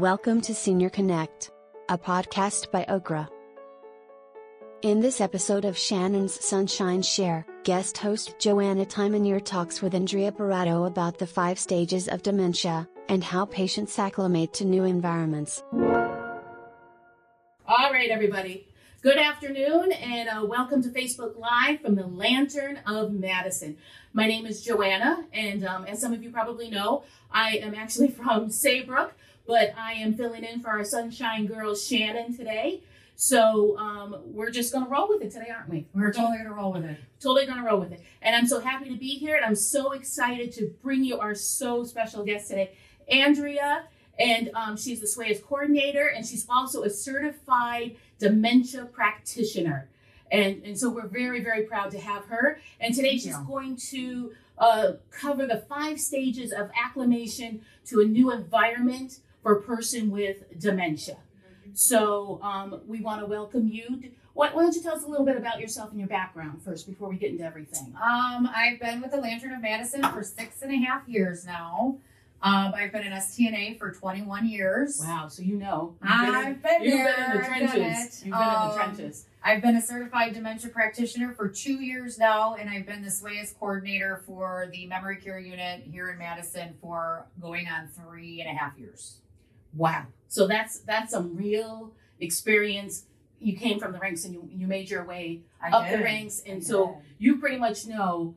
Welcome to Senior Connect, a podcast by Okra. In this episode of Shannon's Sunshine Share, guest host Joanna Timonier talks with Andrea Barato about the five stages of dementia and how patients acclimate to new environments. All right, everybody. Good afternoon, and uh, welcome to Facebook Live from the Lantern of Madison. My name is Joanna, and um, as some of you probably know, I am actually from Saybrook, but I am filling in for our Sunshine Girl Shannon today. So um, we're just going to roll with it today, aren't we? We're totally gonna roll with it. totally going to roll with it. And I'm so happy to be here, and I'm so excited to bring you our so special guest today, Andrea. And um, she's the Svayus coordinator, and she's also a certified dementia practitioner. And, and so we're very, very proud to have her. And today Thank she's you. going to uh, cover the five stages of acclimation to a new environment for a person with dementia. So um, we want to welcome you. Why, why don't you tell us a little bit about yourself and your background first before we get into everything? Um, I've been with the Lantern of Madison for six and a half years now. Um, I've been an STNA for 21 years. Wow, so you know. You've been in- I've been You've there. been in the trenches. You've been in the Um, trenches. I've been a certified dementia practitioner for two years now, and I've been the Svayus coordinator for the memory care unit here in Madison for going on three and a half years. Wow. So that's that's some real experience. You came from the ranks and you, you made your way I up did. the ranks, and I so did. you pretty much know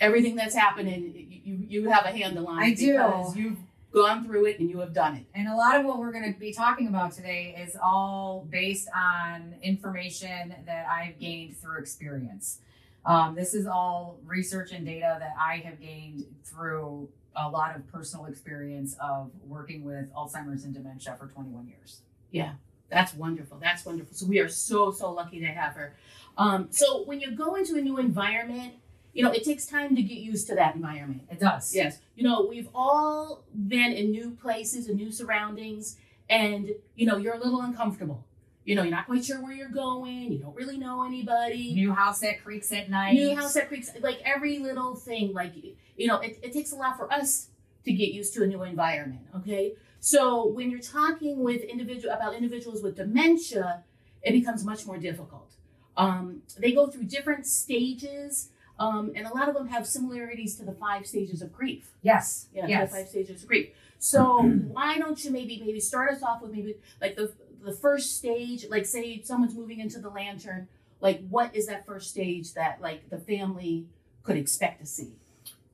everything that's happening. You you, have a handle on. I it do. you've gone through it and you have done it. And a lot of what we're going to be talking about today is all based on information that I've gained through experience. Um, this is all research and data that I have gained through a lot of personal experience of working with Alzheimer's and dementia for 21 years. Yeah, that's wonderful. That's wonderful. So we are so so lucky to have her. Um, so when you go into a new environment, you know it takes time to get used to that environment. It does. Yes. You know, we've all been in new places and new surroundings, and, you know, you're a little uncomfortable. You know, you're not quite sure where you're going. You don't really know anybody. New house that creaks at night. New house at creeks, like every little thing, like, you know, it, it takes a lot for us to get used to a new environment. Okay. So when you're talking with individual about individuals with dementia, it becomes much more difficult. Um, they go through different stages, um, and a lot of them have similarities to the five stages of grief. Yes. Yeah, yes. the five stages of grief. So why don't you maybe maybe start us off with maybe like the the first stage, like say someone's moving into the lantern, like what is that first stage that like the family could expect to see?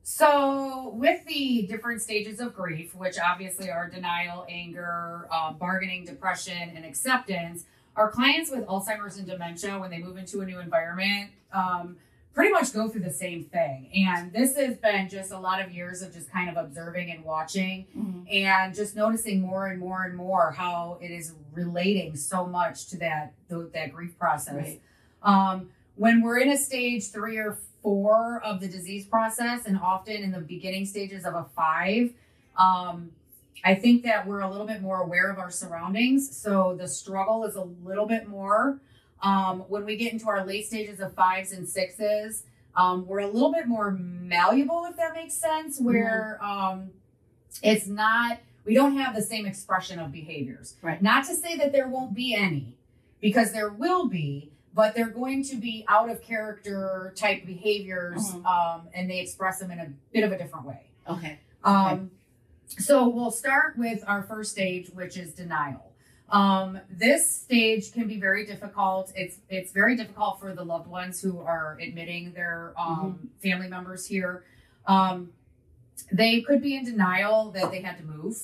So, with the different stages of grief, which obviously are denial, anger, uh, bargaining, depression, and acceptance, our clients with Alzheimer's and dementia, when they move into a new environment, um, pretty much go through the same thing. And this has been just a lot of years of just kind of observing and watching and just noticing more and more and more how it is relating so much to that th- that grief process. Right. Um, when we're in a stage three or four of the disease process, and often in the beginning stages of a five, um, I think that we're a little bit more aware of our surroundings. So the struggle is a little bit more. Um, when we get into our late stages of fives and sixes, um, we're a little bit more malleable, if that makes sense, where um, it's not, we don't have the same expression of behaviors. Right. Not to say that there won't be any, because there will be, but they're going to be out of character type behaviors, Mhm. um, and they express them in a bit of a different way. Okay. Um, so we'll start with our first stage, which is denial. Um, this stage can be very difficult. It's it's very difficult for the loved ones who are admitting their um, family members here. Um, they could be in denial that they had to move.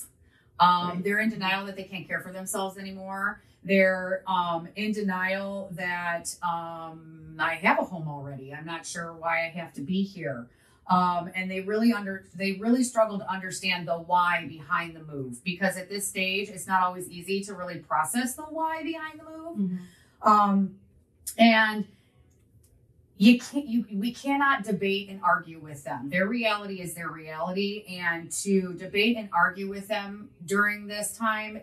Um, Right. They're in denial that they can't care for themselves anymore. They're um, in denial that um, I have a home already. I'm not sure why I have to be here. Um, and they really under they really struggle to understand the why behind the move because at this stage it's not always easy to really process the why behind the move. Um, and you can't you we cannot debate and argue with them. Their reality is their reality, and to debate and argue with them during this time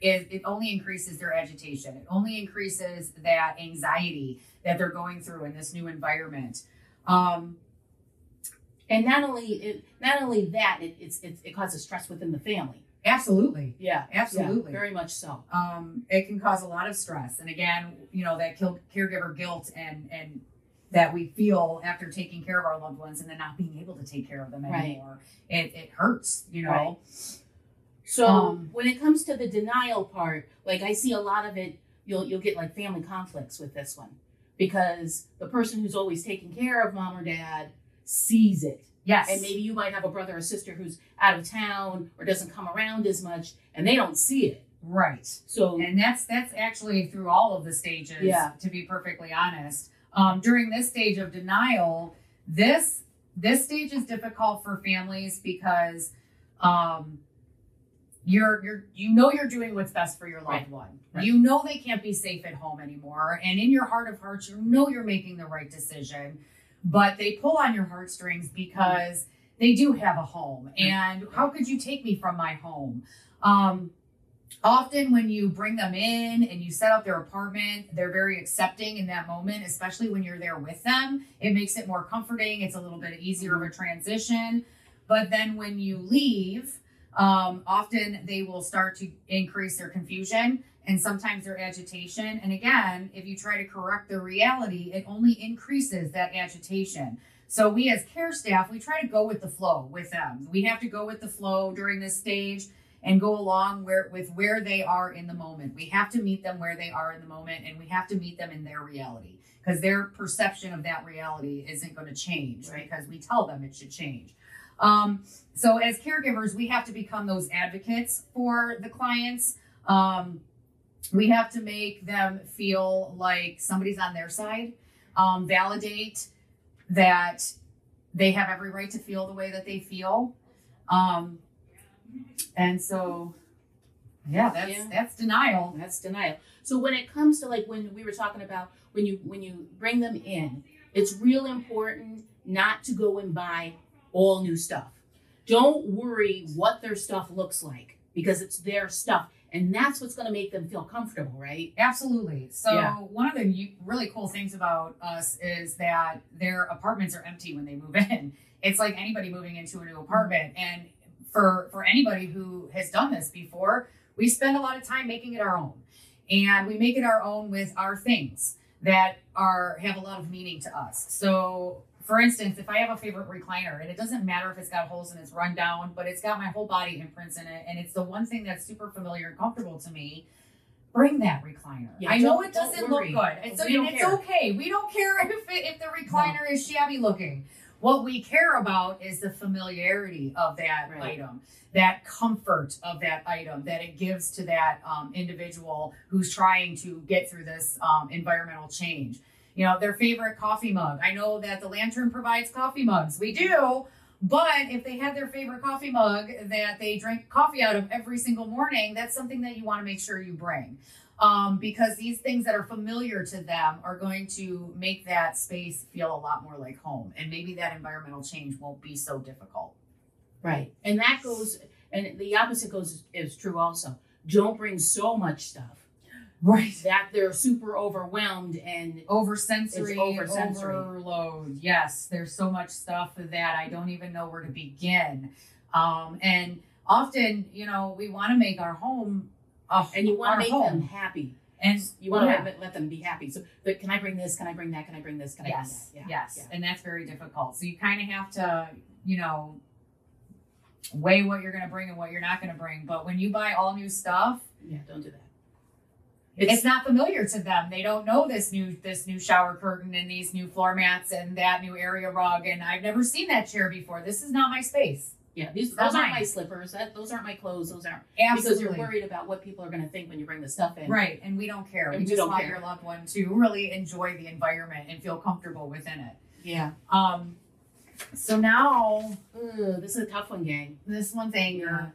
it, it only increases their agitation. It only increases that anxiety that they're going through in this new environment. Um, And not only it, not only that, it, it's, it's it causes stress within the family. Absolutely. Yeah, Absolutely. yeah, very much so. Um, it can cause a lot of stress. And again, you know, that kill, caregiver guilt and, and that we feel after taking care of our loved ones and then not being able to take care of them Right. anymore. It, it hurts, you know. Right. So Um, when it comes to the denial part, like I see a lot of it, you'll you'll get like family conflicts with this one because the person who's always taking care of mom or dad sees it, Yes. and maybe you might have a brother or sister who's out of town or doesn't come around as much, and they don't see it. right. So And that's that's actually through all of the stages. Yeah. To be perfectly honest, um, during this stage of denial, this this stage is difficult for families because um, you're you're you know you're doing what's best for your loved Right. one. Right. You know they can't be safe at home anymore, and in your heart of hearts, you know you're making the right decision, but they pull on your heartstrings because they do have a home, and how could you take me from my home? Um, often when you bring them in and you set up their apartment they're very accepting in that moment especially when you're there with them. It makes it more comforting. It's a little bit easier of a transition. But then when you leave um, often they will start to increase their confusion and sometimes their agitation and again if you try to correct the reality it only increases that agitation so we as care staff we try to go with the flow with them we have to go with the flow during this stage and go along where with where they are in the moment. We have to meet them where they are in the moment and we have to meet them in their reality because their perception of that reality isn't going to change Right. because we tell them it should change. Um, so as caregivers, we have to become those advocates for the clients. Um, we have to make them feel like somebody's on their side, um, validate that they have every right to feel the way that they feel. Um, and so, yeah, that's Yeah. that's denial. That's denial. So when it comes to like when we were talking about when you when you bring them in, it's real important not to go and buy all new stuff. Don't worry what their stuff looks like because it's their stuff and that's what's going to make them feel comfortable, right? Absolutely. So Yeah. one of the really cool things about us is that their apartments are empty when they move in. It's like anybody moving into a new mm-hmm. apartment, and for for anybody who has done this before, we spend a lot of time making it our own, and we make it our own with our things that are have a lot of meaning to us. So. For instance, if I have a favorite recliner, and it doesn't matter if it's got holes and it's run down, but it's got my whole body imprints in it, and it's the one thing that's super familiar and comfortable to me, bring that recliner. Yeah, I know it doesn't look good. And it's care. okay. We don't care if it, if the recliner is shabby looking. What we care about is the familiarity of that Right. item, that comfort of that item that it gives to that um, individual who's trying to get through this um, environmental change. You know, their favorite coffee mug. I know that the Lantern provides coffee mugs. We do. But if they had their favorite coffee mug that they drink coffee out of every single morning, that's something that you want to make sure you bring. Um, because these things that are familiar to them are going to make that space feel a lot more like home. And maybe that environmental change won't be so difficult. Right. And that goes and the opposite goes is true also. Don't bring so much stuff Right. that they're super overwhelmed and Oversensory, oversensory. overload. Yes, there's so much stuff that I don't even know where to begin. Um, and often, you know, we want to make our home a, and you want to make home. them happy. and You want to yeah. let, let them be happy. So, but can I bring this? Can I bring that? Can I bring this? Can I yes, bring that? Yeah. yes, Yeah. and that's very difficult. So you kind of have to, you know, weigh what you're going to bring and what you're not going to bring. But when you buy all new stuff, Yeah. Don't do that. It's, not familiar to them. They don't know this new this new shower curtain and these new floor mats and that new area rug. And I've never seen that chair before. This is not my space. Yeah. These those aren't mine. my slippers. That those aren't my clothes. Those aren't Absolutely. because you're worried about what people are going to think when you bring the stuff in. Right, and we don't care. And we we just want care. your loved one to really enjoy the environment and feel comfortable within it. Yeah. Um, so now Ugh, this is a tough one, gang. this one's anger.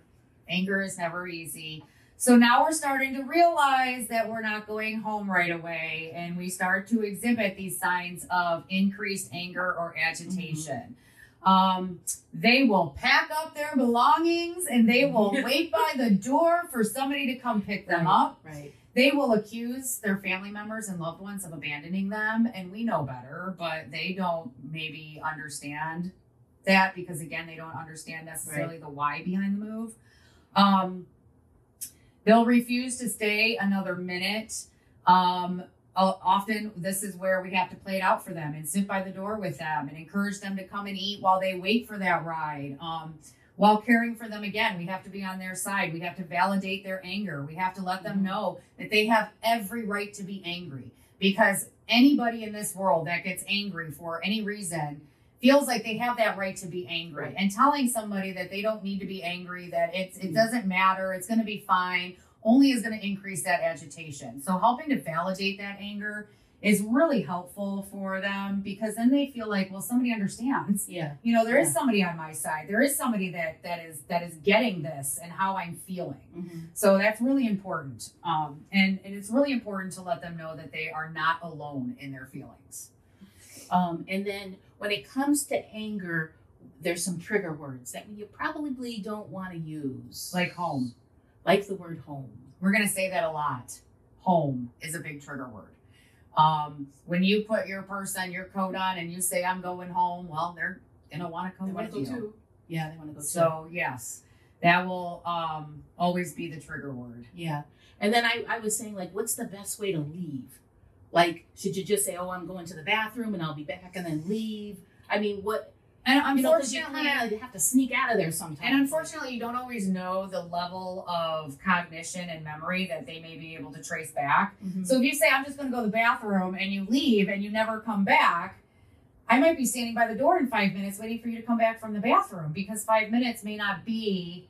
Anger is never easy. So now we're starting to realize that we're not going home right away, and we start to exhibit these signs of increased anger or agitation. Um, they will pack up their belongings and they will wait by the door for somebody to come pick them Right. up. Right. They will accuse their family members and loved ones of abandoning them, and we know better, but they don't maybe understand that because, again, they don't understand necessarily the why behind the move. Um, they'll refuse to stay another minute. Um, often, this is where we have to play it out for them and sit by the door with them and encourage them to come and eat while they wait for that ride. Um, while caring for them again, we have to be on their side. We have to validate their anger. We have to let them Mhm. know that they have every right to be angry because anybody in this world that gets angry for any reason feels like they have that right to be angry and telling somebody that they don't need to be angry that it's it Mhm. doesn't matter it's going to be fine only is going to increase that agitation. So helping to validate that anger is really helpful for them because then they feel like well somebody understands. Yeah. you know there is Yeah. somebody on my side. There is somebody that that is that is getting this and how i'm feeling. Hmm so that's really important um, and, and it's really important to let them know that they are not alone in their feelings Um, and then when it comes to anger, there's some trigger words that you probably don't want to use, like home like the word home. we're going to say that a lot home is a big trigger word um, when you put your purse on your coat on and you say i'm going home well they're going to want to come They with you too. Yeah, they want to go too. so yes that will um, always be the trigger word Yeah. And then I, I was saying, like, what's the best way to leave? Like, should you just say, oh, I'm going to the bathroom and I'll be back and then leave? I mean, what, and you know, 'cause you kind of have to sneak out of there sometimes. And unfortunately, you don't always know the level of cognition and memory that they may be able to trace back. Mhm. So if you say, I'm just going to go to the bathroom and you leave and you never come back, I might be standing by the door in five minutes waiting for you to come back from the bathroom because five minutes may not be,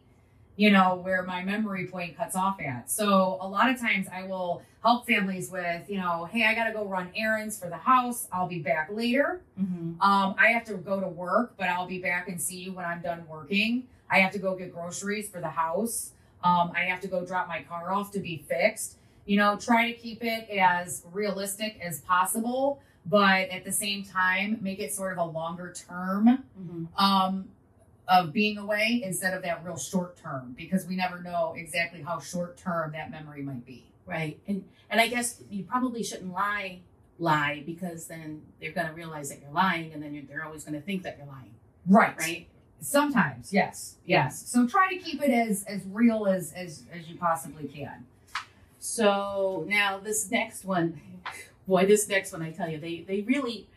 you know, where my memory point cuts off at. So a lot of times I will help families with, you know, hey, I got to go run errands for the house. I'll be back later. Mhm. Um, I have to go to work, but I'll be back and see you when I'm done working. I have to go get groceries for the house. Um, I have to go drop my car off to be fixed. You know, try to keep it as realistic as possible, but at the same time, make it sort of a longer term Mhm. um, of being away instead of that real short term because we never know exactly how short term that memory might be. Right. And and I guess you probably shouldn't lie lie because then they're going to realize that you're lying and then you're, they're always going to think that you're lying, Right. right? Sometimes, yes, yes. So try to keep it as as real as as as you possibly can. So now this next one, boy, this next one I tell you, they they really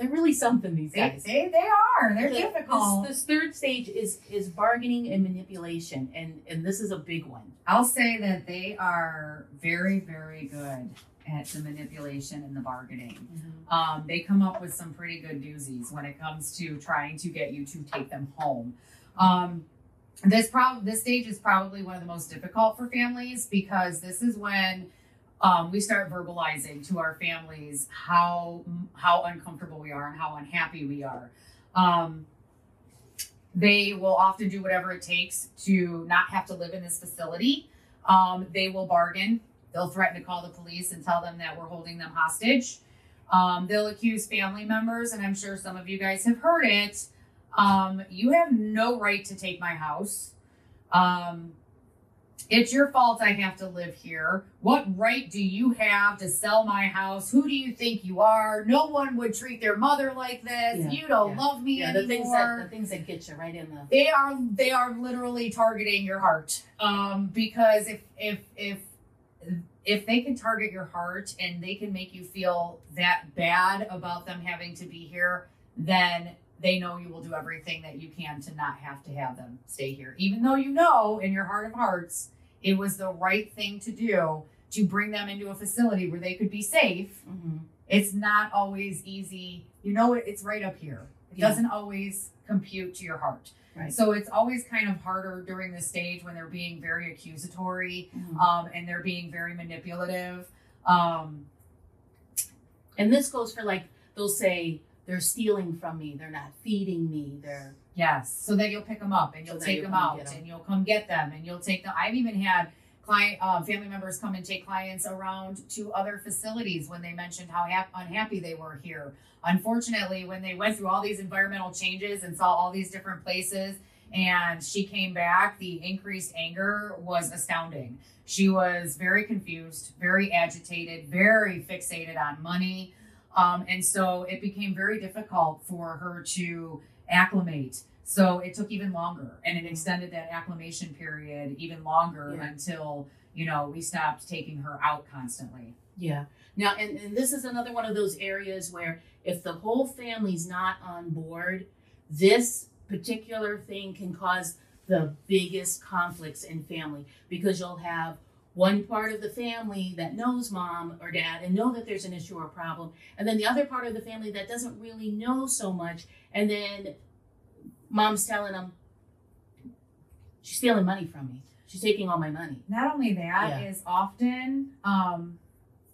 they're really something these They guys. they, they are. They're The- difficult. This, this third stage is is bargaining and manipulation, and and this is a big one. I'll say that they are very very good at the manipulation and the bargaining. Um, they come up with some pretty good doozies when it comes to trying to get you to take them home. Um, this prob this stage is probably one of the most difficult for families because this is when um, we start verbalizing to our families how how uncomfortable we are and how unhappy we are. Um, they will often do whatever it takes to not have to live in this facility. Um, they will bargain. They'll threaten to call the police and tell them that we're holding them hostage. Um, they'll accuse family members, and I'm sure some of you guys have heard it. Um, you have no right to take my house. Um, it's your fault I have to live here. What right do you have to sell my house? Who do you think you are? No one would treat their mother like this. Yeah, you don't yeah. love me Yeah, anymore the things that the things that get you right in the they are they are literally targeting your heart um because if if if if they can target your heart and they can make you feel that bad about them having to be here then they know you will do everything that you can to not have to have them stay here even though you know in your heart of hearts it was the right thing to do to bring them into a facility where they could be safe Mhm. it's not always easy. You know, it, it's right up here. It Yeah. doesn't always compute to your heart. Right. So it's always kind of harder during this stage when they're being very accusatory Mhm. um, and they're being very manipulative. Um, And this goes for like they'll say they're stealing from me, they're not feeding me, they're yes. So that you'll pick them up and you'll that take them out get 'em. and you'll come get them and you'll take them. I've even had client uh, family members come and take clients around to other facilities when they mentioned how hap- unhappy they were here. Unfortunately, when they went through all these environmental changes and saw all these different places, and she came back, the increased anger was astounding. She was very confused, very agitated, very fixated on money. Um, and so it became very difficult for her to acclimate. So it took even longer and it extended that acclimation period even longer Yeah. until, you know, we stopped taking her out constantly. Yeah. Now, and, and this is another one of those areas where if the whole family's not on board, this particular thing can cause the biggest conflicts in family because you'll have one part of the family that knows mom or dad and know that there's an issue or problem, and then the other part of the family that doesn't really know so much, and then mom's telling them, she's stealing money from me. She's taking all my money. Not only that is Yeah. often um,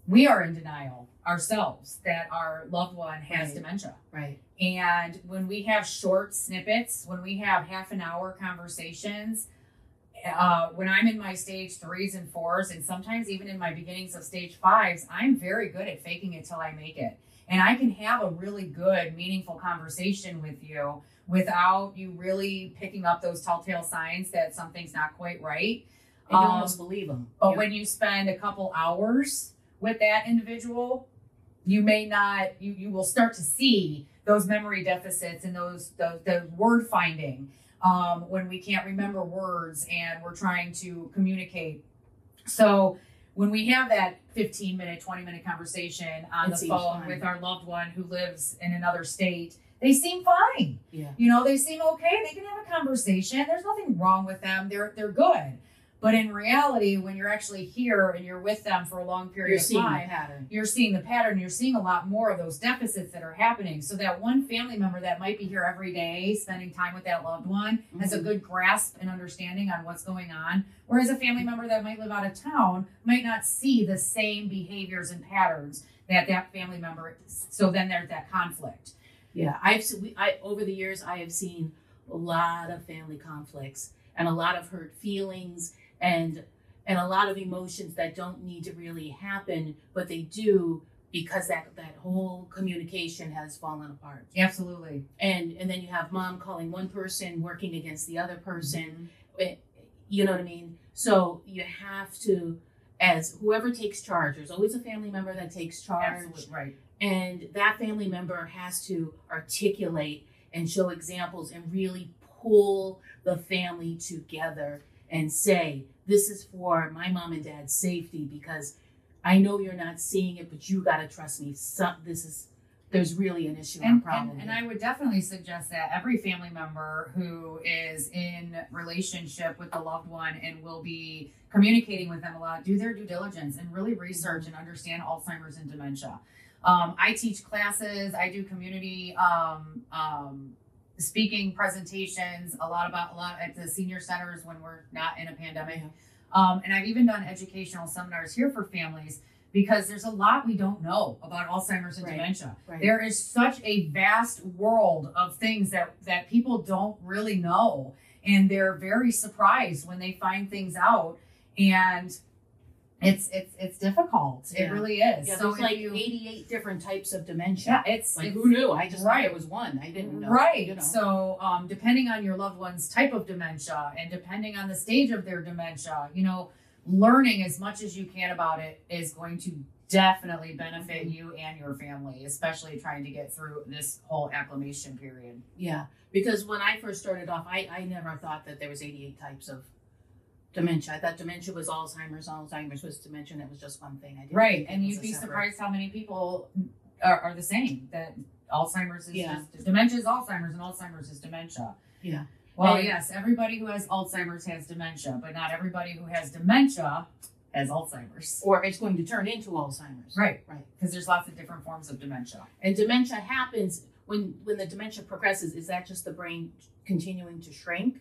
we are in denial ourselves that our loved one has Right. dementia. Right. And when we have short snippets, when we have half an hour conversations, uh, when I'm in my stage threes and fours, and sometimes even in my beginnings of stage fives, I'm very good at faking it till I make it. And I can have a really good, meaningful conversation with you without you really picking up those telltale signs that something's not quite right. And you Um, almost believe them. But when you spend a couple hours with that individual, you may not you you will start to see those memory deficits and those those the word finding um, when we can't remember words and we're trying to communicate. So when we have that 15 minute, 20 minute conversation on It the phone fine. with our loved one who lives in another state, they seem fine. Yeah. You know, they seem okay. They can have a conversation. There's nothing wrong with them. They're they're good. But in reality, when you're actually here and you're with them for a long period You're of seeing the time, pattern. you're seeing the pattern. You're seeing a lot more of those deficits that are happening. So that one family member that might be here every day, spending time with that loved one, has a Mhm. good grasp and understanding on what's going on. Whereas a family member that might live out of town might not see the same behaviors and patterns that that family member. So then there's that conflict. Yeah, I've I over the years I have seen a lot of family conflicts and a lot of hurt feelings and and a lot of emotions that don't need to really happen, but they do because that that whole communication has fallen apart. Absolutely. And and then you have mom calling one person working against the other person. Mm-hmm. It- you know what I mean? So you have to as whoever takes charge, there's always a family member that takes charge Absolutely right. and that family member has to articulate and show examples and really pull the family together and say this is for my mom and dad's safety because i know you're not seeing it but you got to trust me some, this is there's really an issue and, problem and, and. I would definitely suggest that every family member who is in relationship with the loved one and will be communicating with them a lot do their due diligence and really research and understand Alzheimer's and dementia. Um, I teach classes. I do community um, um, speaking presentations. A lot about a lot at the senior centers when we're not in a pandemic. Um, and I've even done educational seminars here for families because there's a lot we don't know about Alzheimer's and Right. dementia. Right. There is such a vast world of things that that people don't really know, and they're very surprised when they find things out. And it's it's it's difficult. It really is. yeah, so there's like you, 88 different types of dementia yeah, it's like it's- who knew i just thought right. it was one i didn't know Right. you know? So, um, depending on your loved one's type of dementia and depending on the stage of their dementia, you know, learning as much as you can about it is going to definitely benefit Mm-hmm. you and your family, especially trying to get through this whole acclimation period. Yeah, because when I first started off, I, I never thought that there was 88 types of dementia. I thought dementia was Alzheimer's, Alzheimer's was dementia, and it was just one thing. I didn't Right. And you'd be separate- surprised how many people are, are the same. That Alzheimer's is Yeah. just dementia is Alzheimer's and Alzheimer's is dementia. Yeah. Well, And- yes, everybody who has Alzheimer's has dementia, but not everybody who has dementia has Alzheimer's. Or it's going to turn into Alzheimer's. Right. Right. Because there's lots of different forms of dementia. And dementia happens when when the dementia progresses. Is that just the brain continuing to shrink?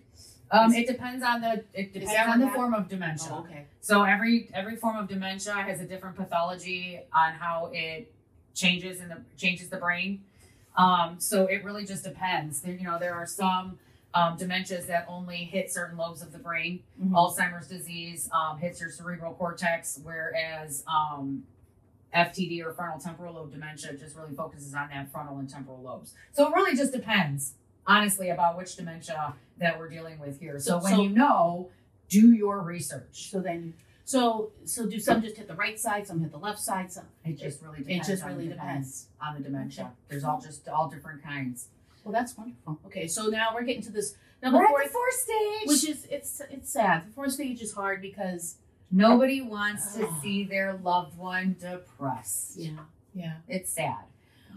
Um, it depends on the it depends on the form of dementia. Oh, okay. So every every form of dementia has a different pathology on how it changes in the changes the brain. Um, so it really just depends. There, you know, there are some um, dementias that only hit certain lobes of the brain. Mhm. Alzheimer's disease um, hits your cerebral cortex, whereas um, FTD or frontal temporal lobe dementia just really focuses on that frontal and temporal lobes. So it really just depends, honestly, about which dementia that we're dealing with here. So, So- when so- you know, do your research. So then, so so do some just hit the right side, some hit the left side, some It just really it depends. just on really the depends. on the dementia. There's all just all different kinds. Well, that's wonderful. Okay, so now we're getting to this number We're four, at the fourth stage. which is it's it's sad. The fourth stage is hard because Nobody wants to Oh. see their loved one depressed. yeah, yeah, It's sad.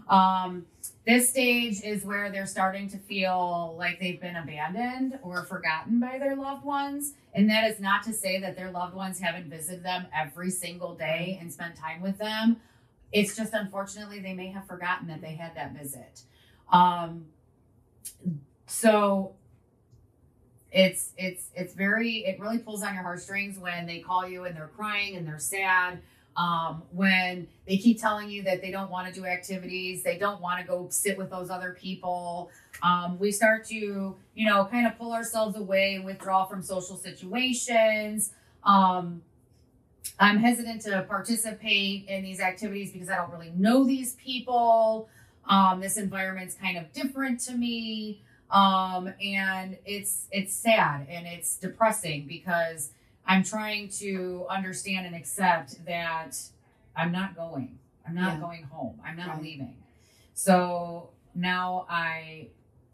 Um, this stage is where they're starting to feel like they've been abandoned or forgotten by their loved ones. And that is not to say that their loved ones haven't visited them every single day and spent time with them. It's just unfortunately they may have forgotten that they had that visit. Um, so it's it's it's very it really pulls on your heartstrings when they call you and they're crying and they're sad um, when they keep telling you that they don't want to do activities they don't want to go sit with those other people um, we start to you know kind of pull ourselves away and withdraw from social situations. Um, i'm hesitant to participate in these activities because i don't really know these people. Um, this environment's kind of different to me. Um, and it's it's sad and it's depressing because I'm trying to understand and accept that I'm not going. I'm not Yeah. going home. I'm not Right. leaving. So now I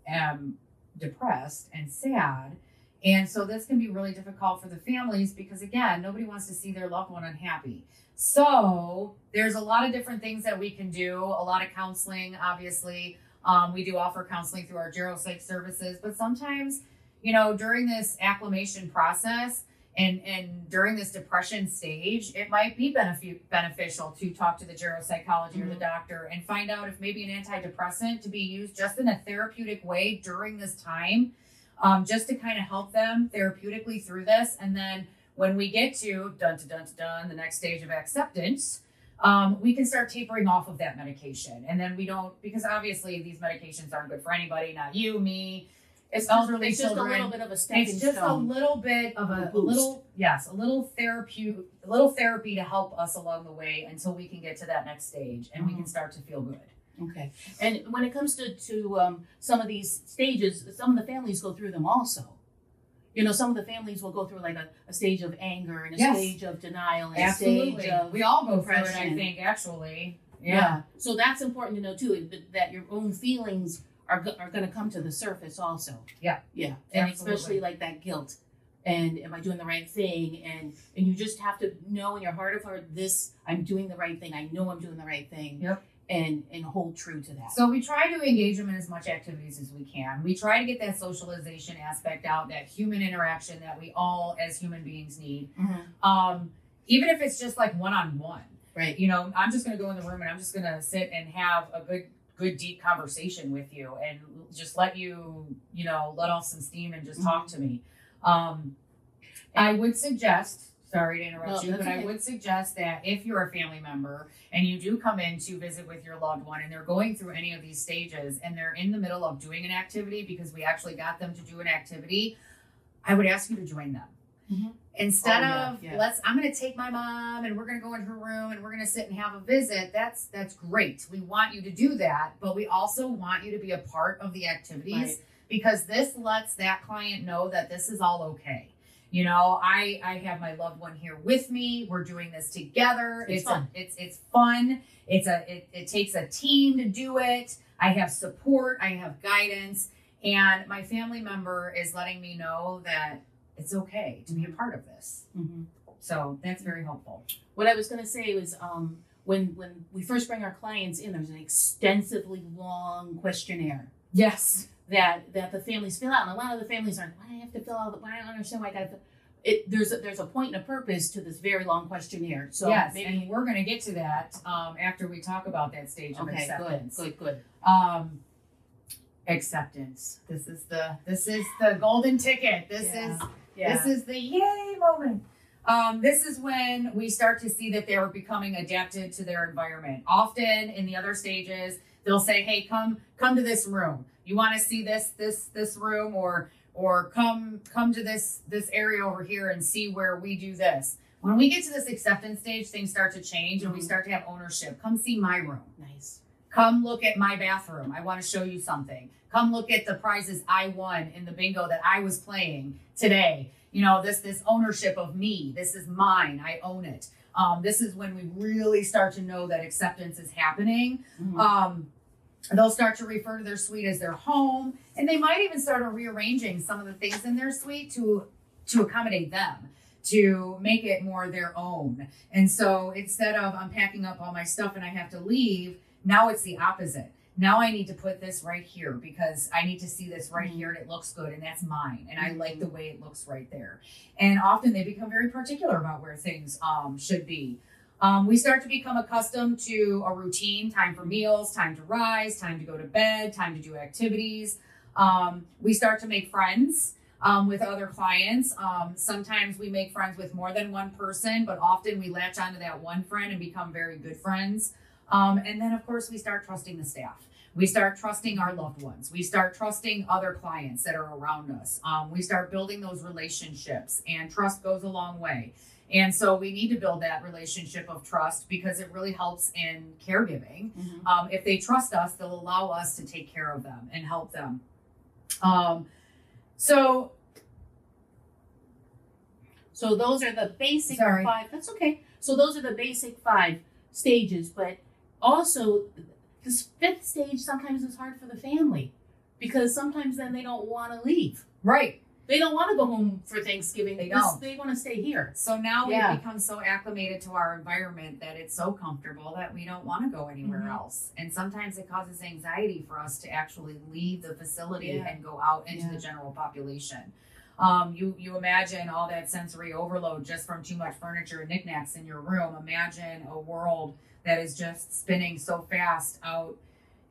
am depressed and sad. And so this can be really difficult for the families because again, nobody wants to see their loved one unhappy. So there's a lot of different things that we can do, a lot of counseling, obviously. Um, we do offer counseling through our geropsych services, but sometimes, you know, during this acclimation process and and during this depression stage, it might be benefi- beneficial to talk to the geropsychology or the Mhm. doctor and find out if maybe an antidepressant to be used just in a therapeutic way during this time, um, just to kind of help them therapeutically through this. And then when we get to dun to dun to dun, the next stage of acceptance, um, we can start tapering off of that medication. And then we don't, because obviously these medications aren't good for anybody, not you, me. It's Elderly just, it's just a little bit of a stepping It's just a little bit of a, A a little, yes, a little therapy, a little therapy to help us along the way until we can get to that next stage and we Mhm. can start to feel good. Okay, and when it comes to to um, some of these stages, some of the families go through them also. You know, some of the families will go through like a, a stage of anger and a Yes. stage of denial and a stage of we all go through it, I think, actually. yeah. So that's important to know too that, that your own feelings are go- are going to come to the surface also. Yeah. yeah, and Absolutely. especially like that guilt. And am I doing the right thing? And and you just have to know in your heart of heart, this I'm doing the right thing. I know I'm doing the right thing. Yep. And and hold true to that. So we try to engage them in as much activities as we can. We try to get that socialization aspect out, that human interaction that we all as human beings need. Mhm. Um, even if it's just like one on one. Right. You know, I'm just gonna go in the room and I'm just gonna sit and have a good good deep conversation with you and just let you, you know, let off some steam and just talk to me. Um I would suggest sorry to interrupt No, you, but I would suggest that if you're a family member and you do come in to visit with your loved one and they're going through any of these stages and they're in the middle of doing an activity because we actually got them to do an activity, I would ask you to join them. Mhm. Instead Oh, yeah, of yeah. let's I'm gonna take my mom and we're gonna go in her room and we're gonna sit and have a visit. That's that's great. We want you to do that, but we also want you to be a part of the activities Right. because this lets that client know that this is all okay. You know, I I have my loved one here with me. We're doing this together. It's It's, fun. A, it's it's fun. It's a it, it takes a team to do it. I have support. I have guidance, and my family member is letting me know that it's okay to be a part of this. Mhm. So that's very helpful. What I was going to say was um, when when we first bring our clients in, there's an extensively long questionnaire Yes. that that the families fill out, and a lot of the families are, why do I have to fill out? The why I don't understand why I got to. It there's a, there's a point and a purpose to this very long questionnaire. So yes, maybe and we're going to get to that um, after we talk about that stage of okay, good, acceptance. good, good. Um, acceptance. This is the this is the golden ticket. This Yeah. is Yeah. This is the yay moment. Um, this is when we start to see that they're becoming adapted to their environment. Often in the other stages, they'll say, "Hey, come come to this room. You want to see this this this room, or or come come to this this area over here and see where we do this." When we get to this acceptance stage, things start to change and we Mhm. start to have ownership. Come see my room. nice. Come look at my bathroom. I want to show you something. Come look at the prizes I won in the bingo that I was playing today. You know, this this ownership of me. This is mine. I own it. Um, this is when we really start to know that acceptance is happening. Mhm. Um, they'll start to refer to their suite as their home, and they might even start rearranging some of the things in their suite to to accommodate them to make it more their own. And so instead of I'm packing up all my stuff and I have to leave, now it's the opposite. Now I need to put this right here because I need to see this right Mhm. here and it looks good and that's mine and I like the way it looks right there. And often they become very particular about where things um, should be. Um, we start to become accustomed to a routine time for meals, time to rise, time to go to bed, time to do activities. Um, we start to make friends um, with other clients. Um, sometimes we make friends with more than one person, but often we latch onto that one friend and become very good friends. Um, and then, of course, we start trusting the staff. We start trusting our loved ones. We start trusting other clients that are around us. Um, we start building those relationships, and trust goes a long way. And so we need to build that relationship of trust because it really helps in caregiving. Mhm. Um, if they trust us, they'll allow us to take care of them and help them. Um, so So those are the basic Sorry. five. That's okay. So those are the basic five stages, but also this fifth stage sometimes is hard for the family because sometimes then they don't want to leave. right. They don't want to go home for Thanksgiving. They don't. They want to stay here. So now Yeah. we've become so acclimated to our environment that it's so comfortable that we don't want to go anywhere Mhm. else. And sometimes it causes anxiety for us to actually leave the facility Yeah. and go out into Yeah. the general population. Um, you you imagine all that sensory overload just from too much furniture and knickknacks in your room. Imagine a world that is just spinning so fast out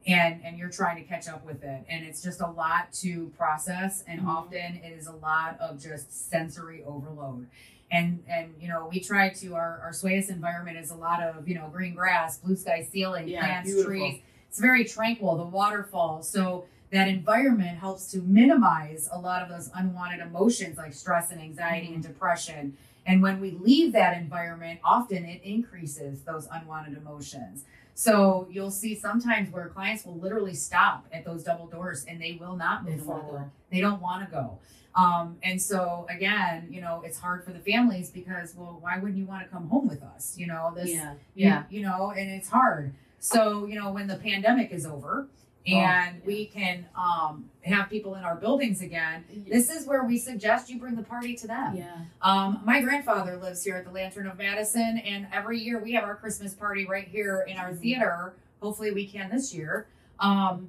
and and you're trying to catch up with it. And it's just a lot to process and Mhm. often it is a lot of just sensory overload. And and you know we try to our our Svayus environment is a lot of you know green grass blue sky ceiling Yeah, plants beautiful. trees. It's very tranquil the waterfall. So that environment helps to minimize a lot of those unwanted emotions like stress and anxiety and depression and when we leave that environment often it increases those unwanted emotions so you'll see sometimes where clients will literally stop at those double doors and they will not move forward. They don't want to go. Um, and so again, you know, it's hard for the families because, well, why wouldn't you want to come home with us? You know, this, yeah. you- Yeah. you, know, and it's hard. So, you know, when the pandemic is over and Oh, yeah. we can um, have people in our buildings again, this is where we suggest you bring the party to them. Yeah. Um, my grandfather lives here at the Lantern of Madison, and every year we have our Christmas party right here in our Mhm. theater. Hopefully, we can this year. Um,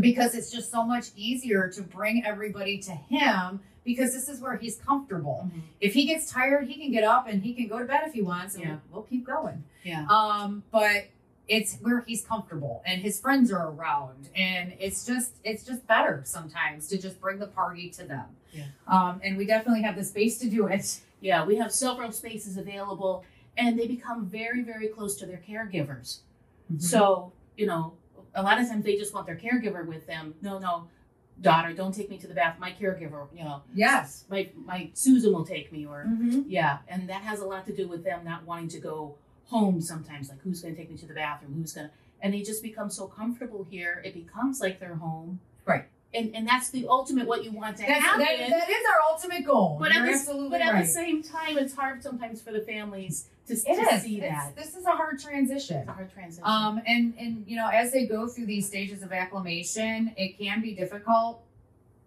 because it's just so much easier to bring everybody to him because this is where he's comfortable. Mhm. If he gets tired, he can get up and he can go to bed if he wants, and Yeah. we'll, we'll keep going. Yeah. Um, but it's where he's comfortable and his friends are around and it's just it's just better sometimes to just bring the party to them. Yeah. Um, and we definitely have the space to do it. Yeah. We have several spaces available, and they become very, very close to their caregivers. Mm-hmm. So, you know, a lot of times they just want their caregiver with them. No, no, daughter, don't take me to the bath. My caregiver, you know, yes. my my Susan will take me or Mm-hmm. yeah, and that has a lot to do with them not wanting to go home sometimes like who's going to take me to the bathroom, who's going to and they just become so comfortable here. It becomes like their home. Right. And and that's the ultimate what you want to That's, happen. that, that is our ultimate goal. but You're at the, absolutely but at right. the same time it's hard sometimes for the families to, it to is. see It's- that. This is a hard transition. It's a hard transition. Um, and and you know, as they go through these stages of acclimation, it can be difficult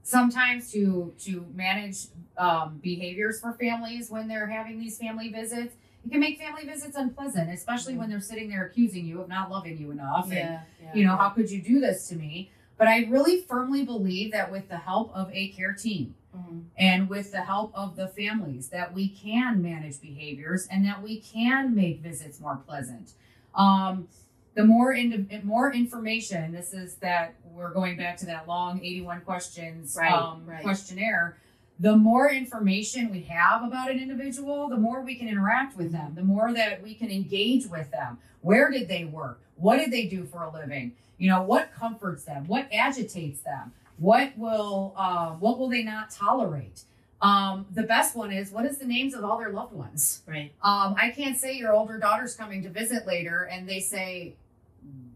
sometimes to to manage um, behaviors for families when they're having these family visits. It can make family visits unpleasant, especially when they're sitting there accusing you of not loving you enough. And, yeah, yeah, you know, yeah. how could you do this to me? But I really firmly believe that with the help of a care team, Mhm. and with the help of the families that we can manage behaviors and that we can make visits more pleasant um, the more in, more information this is that we're going back to that long 81 questions Right, um, right. questionnaire the more information we have about an individual the more we can interact with them the more that we can engage with them. Where did they work? What did they do for a living? You know what comforts them? What agitates them? What will uh, what will they not tolerate? Um, the best one is what is the names of all their loved ones? Right. um, i can't say your older daughter's coming to visit later and they say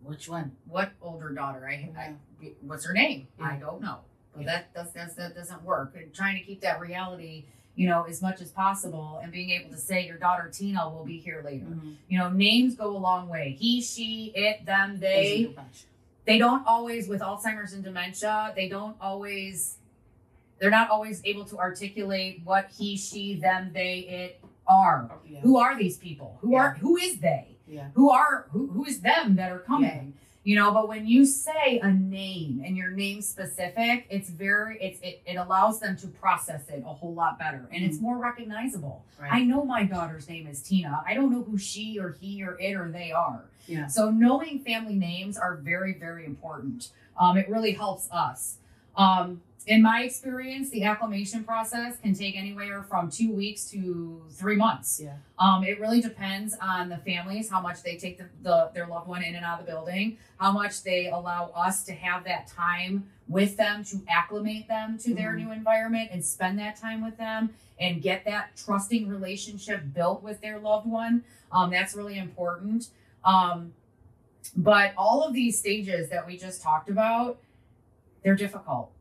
Which one? what older daughter? I, I what's her name? I don't know but Yeah. that does that's, that doesn't work and trying to keep that reality you know as much as possible and being able to say your daughter tina will be here later Mhm. you know names go a long way he she it them they they don't always with Alzheimer's and dementia, they don't always they're not always able to articulate what he, she, them, they, it are. Yeah. Who are these people? Who are who is they? Yeah. Who are who, who is them that are coming? You know, but when you say a name and your name specific, it's very it's it, it allows them to process it a whole lot better and it's more recognizable. I know my daughter's name is Tina. I don't know who she or he or it or they are. Yeah. So knowing family names are very, very important. Um, it really helps us. Um, in my experience, the acclimation process can take anywhere from two weeks to three months. Yeah. Um, it really depends on the families, how much they take the, the, their loved one in and out of the building, how much they allow us to have that time with them to acclimate them to their Mhm. new environment and spend that time with them and get that trusting relationship built with their loved one. Um, that's really important. Um, but all of these stages that we just talked about, they're difficult.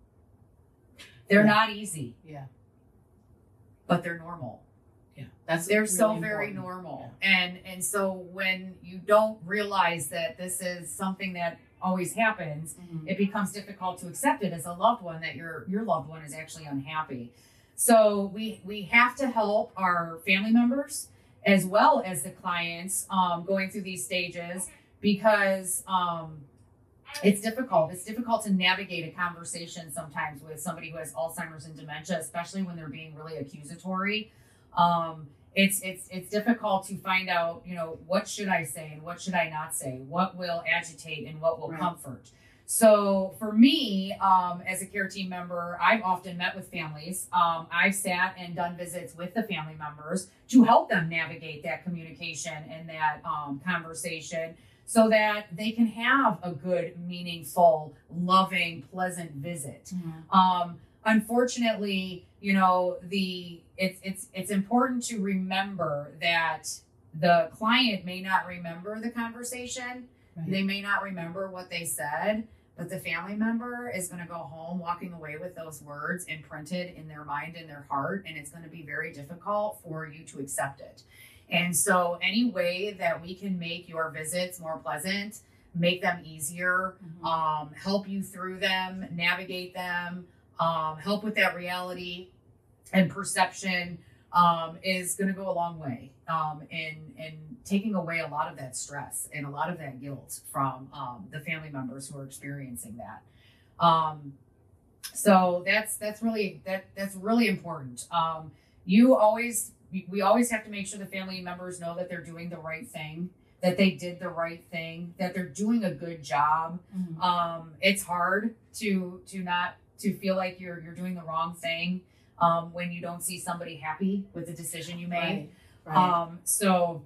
They're Yeah. not easy, Yeah. but they're normal. Yeah. That's They're really so very important. normal. And and so when you don't realize that this is something that always happens, Mhm. it becomes difficult to accept it as a loved one that your your loved one is actually unhappy. So we we have to help our family members as well as the clients um, going through these stages because um, it's difficult. It's difficult to navigate a conversation sometimes with somebody who has Alzheimer's and dementia, especially when they're being really accusatory. Um, it's it's it's difficult to find out, you know, what should I say and what should I not say? What will agitate and what will Right. comfort? So for me, um, as a care team member, I've often met with families. Um, I've sat and done visits with the family members to help them navigate that communication and that um, conversation so that they can have a good, meaningful, loving, pleasant visit. Mhm. Um, unfortunately, you know, the it's it's it's important to remember that the client may not remember the conversation. Right. They may not remember what they said, but the family member is going to go home walking away with those words imprinted in their mind and their heart, and it's going to be very difficult for you to accept it. And so, any way that we can make your visits more pleasant, make them easier, Mhm. um, help you through them, navigate them, um, help with that reality and perception um, is going to go a long way um, in in taking away a lot of that stress and a lot of that guilt from um, the family members who are experiencing that. Um, so that's that's really that that's really important. Um, you always we- we always have to make sure the family members know that they're doing the right thing, that they did the right thing, that they're doing a good job Mhm. um, it's hard to to not to feel like you're you're doing the wrong thing um, when you don't see somebody happy with the decision you made. Right. Right. Um, so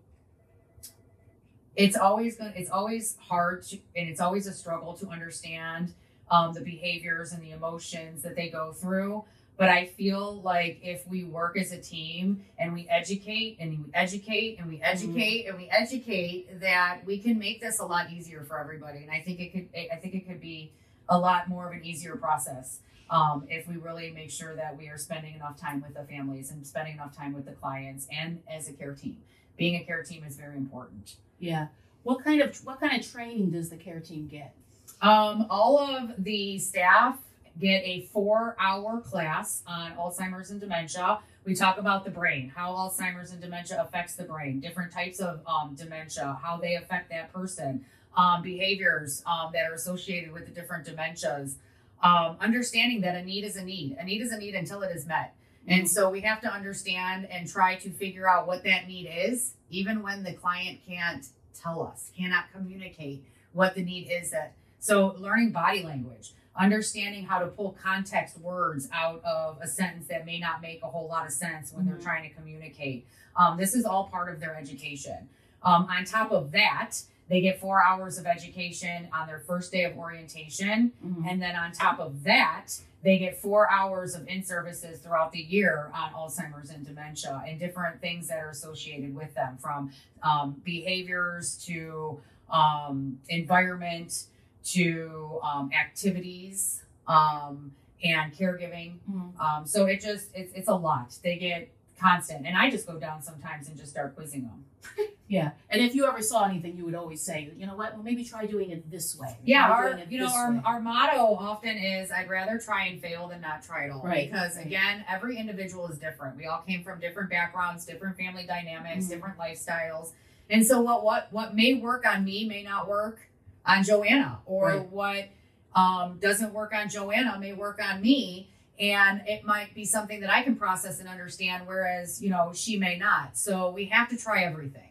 it's always going it's always hard to and it's always a struggle to understand um, the behaviors and the emotions that they go through. But I feel like if we work as a team and we educate and we educate and we educate and we educate, that we can make this a lot easier for everybody. And I think it could, I think it could be a lot more of an easier process um, if we really make sure that we are spending enough time with the families and spending enough time with the clients and as a care team. Being a care team is very important. yeah. What kind of what kind of training does the care team get? Um, all of the staff get a four hour class on Alzheimer's and dementia. We talk about the brain, how Alzheimer's and dementia affects the brain, different types of um, dementia, how they affect that person, um, behaviors um, that are associated with the different dementias, um, understanding that a need is a need. A need is a need until it is met. And so we have to understand and try to figure out what that need is, even when the client can't tell us, cannot communicate what the need is that so learning body language, understanding how to pull context words out of a sentence that may not make a whole lot of sense when Mhm. they're trying to communicate. Um, this is all part of their education. Um, on top of that, they get four hours of education on their first day of orientation. Mhm. And then on top of that, they get four hours of in services throughout the year on Alzheimer's and dementia and different things that are associated with them from um, behaviors to um, environment to um, activities um, and caregiving. Mhm. Um, so it just it's, it's a lot. They get constant. And I just go down sometimes and just start quizzing them. Yeah, and if you ever saw anything, you would always say, you know what? Well, maybe try doing it this way. Yeah, our you know our, way. our motto often is I'd rather try and fail than not try at all. Right, Because right. again, every individual is different. We all came from different backgrounds, different family dynamics, Mhm. different lifestyles. And so what what what may work on me may not work on Joanna. Or Right. what um, doesn't work on Joanna may work on me. And it might be something that I can process and understand, whereas, you know, she may not. So we have to try everything.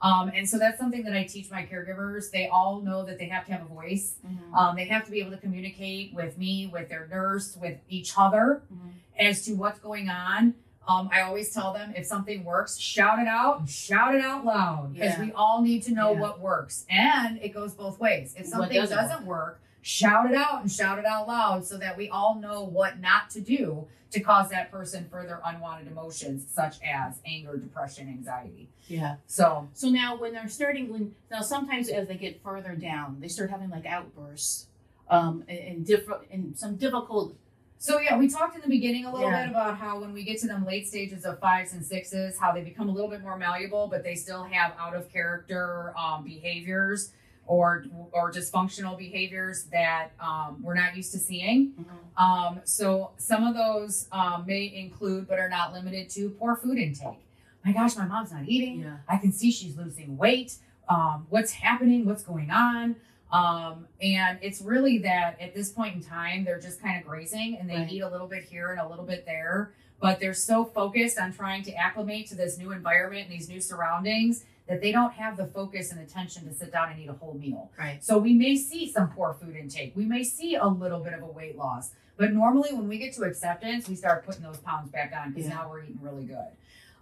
Um, and so that's something that I teach my caregivers. They all know that they have to have a voice. Mhm. Um, they have to be able to communicate with me, with their nurse, with each other Mhm. as to what's going on. Um, I always tell them if something works, shout it out shout it out loud because Yeah. we all need to know Yeah. what works. And it goes both ways. If something doesn't doesn't, work, shout it out and shout it out loud so that we all know what not to do to cause that person further unwanted emotions such as anger, depression, anxiety. Yeah. So So now, when they're starting, when now sometimes as they get further down, they start having like outbursts, um, and, and different and some difficult. So yeah, we talked in the beginning a little Yeah. bit about how when we get to them late stages of fives and sixes, how they become a little bit more malleable, but they still have out of character um, behaviors or or dysfunctional behaviors that um, we're not used to seeing. Um, so some of those um, may include, but are not limited to, poor food intake. My gosh, my mom's not eating. Yeah. I can see she's losing weight. Um, what's happening? What's going on? Um, and it's really that at this point in time, they're just kind of grazing and they Right. eat a little bit here and a little bit there, but they're so focused on trying to acclimate to this new environment and these new surroundings that they don't have the focus and attention to sit down and eat a whole meal. Right. So we may see some poor food intake. We may see a little bit of a weight loss. But normally when we get to acceptance, we start putting those pounds back on because Yeah. now we're eating really good.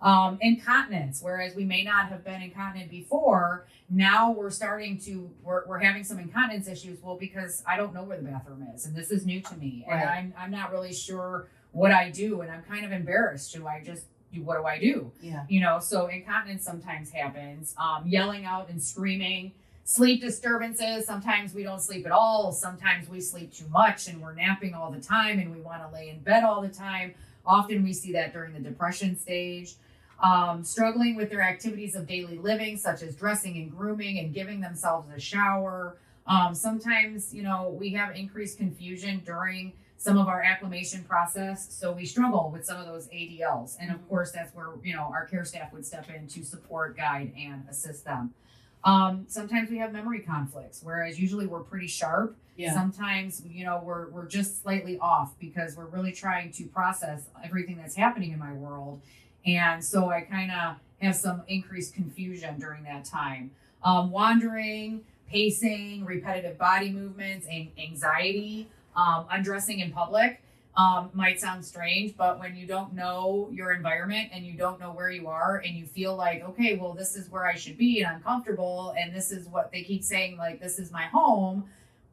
Um, incontinence, whereas we may not have been incontinent before, now we're starting to we're, we're having some incontinence issues. Well, because I don't know where the bathroom is, and this is new to me, and I'm I'm not really sure what I do, and I'm kind of embarrassed. Do I just what do I do? Yeah. you know so incontinence sometimes happens um, yelling out and screaming sleep disturbances sometimes we don't sleep at all sometimes we sleep too much and we're napping all the time and we want to lay in bed all the time often we see that during the depression stage um, struggling with their activities of daily living such as dressing and grooming and giving themselves a shower um, sometimes you know we have increased confusion during some of our acclimation process. So we struggle with some of those ADLs. And of course, that's where, you know, our care staff would step in to support, guide, and assist them. Um, sometimes we have memory conflicts, whereas usually we're pretty sharp. Yeah. Sometimes, you know, we're, we're just slightly off because we're really trying to process everything that's happening in my world. And so I kind of have some increased confusion during that time. Um, wandering, pacing, repetitive body movements, and anxiety um, undressing in public um, might sound strange, but when you don't know your environment and you don't know where you are and you feel like, okay, well, this is where I should be and I'm comfortable and this is what they keep saying, like, this is my home.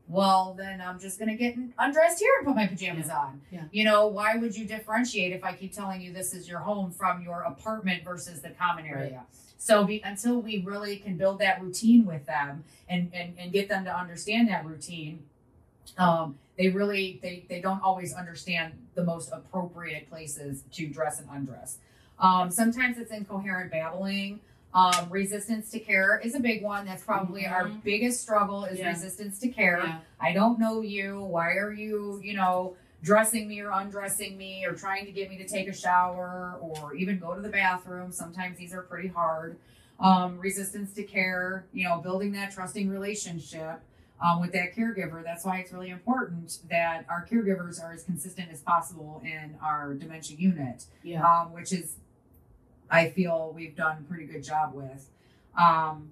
Well, then I'm just going to get undressed here and put my pajamas on. Yeah. You know, why would you differentiate if I keep telling you this is your home from your apartment versus the common area? So be, until we really can build that routine with them and, and, and get them to understand that routine, um, they really they, they don't always understand the most appropriate places to dress and undress. Um, sometimes it's incoherent babbling. Um, resistance to care is a big one. That's probably our Mhm. biggest struggle is Yeah. resistance to care. Yeah. I don't know you. Why are you, you know, dressing me or undressing me or trying to get me to take a shower or even go to the bathroom? Sometimes these are pretty hard. Um, resistance to care, you know, building that trusting relationship um, with that caregiver. That's why it's really important that our caregivers are as consistent as possible in our dementia unit Yeah. um, which is I feel we've done a pretty good job with. Um,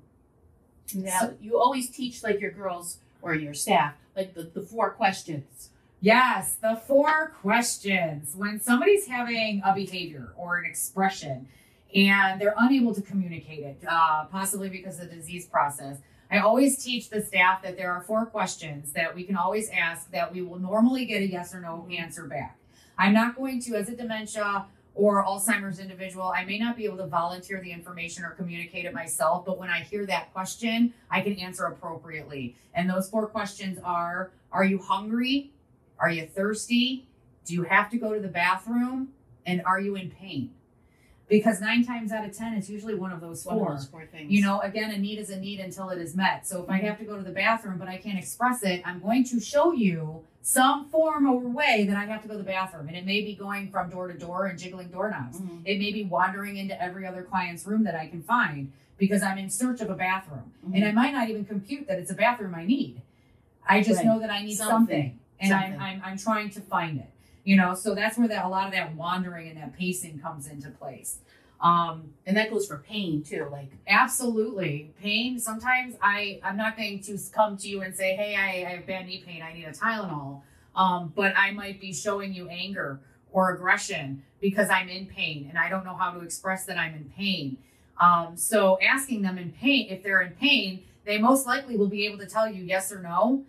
Now you always teach like your girls or your staff like the, the four questions. yes, the four questions. When somebody's having a behavior or an expression and they're unable to communicate it, uh, possibly because of the disease process, I always teach the staff that there are four questions that we can always ask that we will normally get a yes or no answer back. I'm not going to, as a dementia or Alzheimer's individual, I may not be able to volunteer the information or communicate it myself, but when I hear that question, I can answer appropriately. And those four questions are Are you hungry? Are you thirsty? Do you have to go to the bathroom? And are you in pain? Because nine times out of ten, it's usually one of those One four. of those four things. You know, again, a need is a need until it is met. So if I Mhm. have to go to the bathroom but I can't express it, I'm going to show you some form or way that I have to go to the bathroom. And it may be going from door to door and jiggling doorknobs. Mhm. It may be wandering into every other client's room that I can find because I'm in search of a bathroom. Mhm. And I might not even compute that it's a bathroom I need. I just Right. know that I need Something. something, and Something. I'm, I'm I'm trying to find it. You know, so that's where that a lot of that wandering and that pacing comes into place. Um, and that goes for pain too. Like absolutely, pain. Sometimes I I'm not going to come to you and say, hey, I, I have bad knee pain. I need a Tylenol. Um, but I might be showing you anger or aggression because I'm in pain and I don't know how to express that I'm in pain. Um, so asking them in pain, if they're in pain, they most likely will be able to tell you yes or no.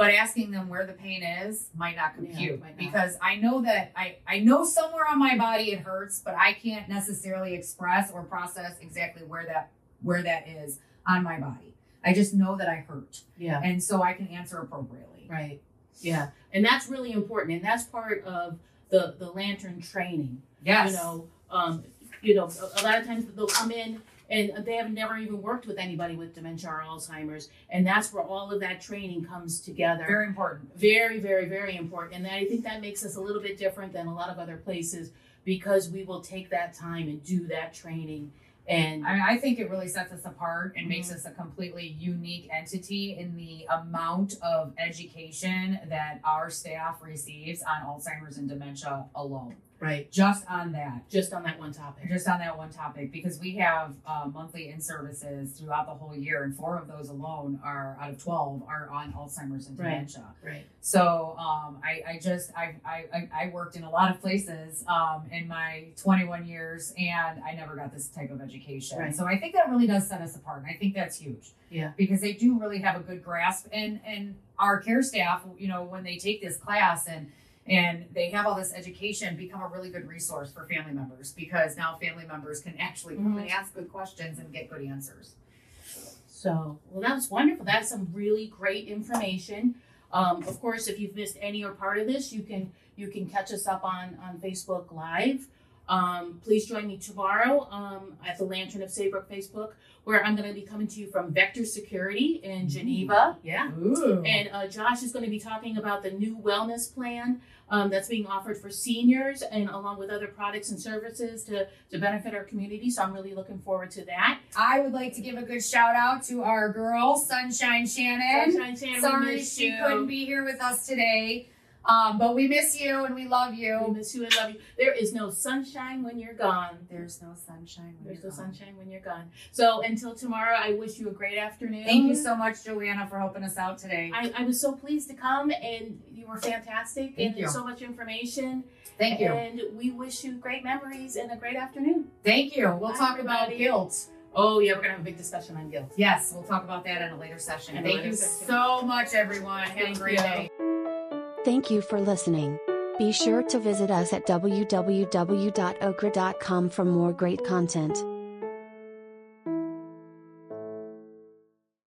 But asking them where the pain is might not Yeah, compute might not. because I know that I, I know somewhere on my body it hurts, but I can't necessarily express or process exactly where that where that is on my body. I just know that I hurt. yeah. And so I can answer appropriately. Right. Yeah. And that's really important. And that's part of the, the lantern training. Yes. You know, um, you know, a, a lot of times they'll come in and they have never even worked with anybody with dementia or Alzheimer's. And that's where all of that training comes together. Very important. very, very, very important. And I think that makes us a little bit different than a lot of other places because we will take that time and do that training. And I mean, I think it really sets us apart and makes Mhm. us a completely unique entity in the amount of education that our staff receives on Alzheimer's and dementia alone. Right, Just on that. just on that one topic. Just on that one topic, because we have uh, monthly in services throughout the whole year, and four of those alone are out of 12 are on Alzheimer's and dementia. Right. right. So um, I, I just I, I I- worked in a lot of places um, in my 21 years, and I never got this type of education. Right. So I think that really does set us apart, and I think that's huge. Yeah. because they do really have a good grasp, and and our care staff, you know, when they take this class and and they have all this education, become a really good resource for family members because now family members can actually come and ask good questions and get good answers. So, well, that was wonderful. That's some really great information. Um, of course, if you've missed any or part of this, you can you can catch us up on on Facebook Live. Um, please join me tomorrow um, at the Lantern of Saybrook Facebook, where I'm going to be coming to you from Vector Security in Geneva. Yeah. Ooh. And uh, Josh is going to be talking about the new wellness plan um, that's being offered for seniors and along with other products and services to, to benefit our community. So I'm really looking forward to that. I would like to give a good shout out to our girl, Sunshine Shannon. Sunshine Shannon, Sorry she you. couldn't be here with us today. Um, but we miss you and we love We you. miss you and love you. There is no sunshine when you're gone. There's no sunshine. when There's no you're gone. sunshine when you're gone. So until tomorrow, I wish you a great afternoon. Thank you so much, Joanna, for helping us out today. I, I was so pleased to come, and you were fantastic, Thank and you. so much information. Thank you. And we wish you great memories and a great afternoon. Thank you. We'll Bye, talk about guilt. Oh yeah, we're gonna have a big discussion on guilt. Yes, we'll talk about that in a later session. In a Thank later you session. so much, everyone. Have Thank a great you. day. Thank you for listening. Be sure to visit us at www.okra.com for more great content.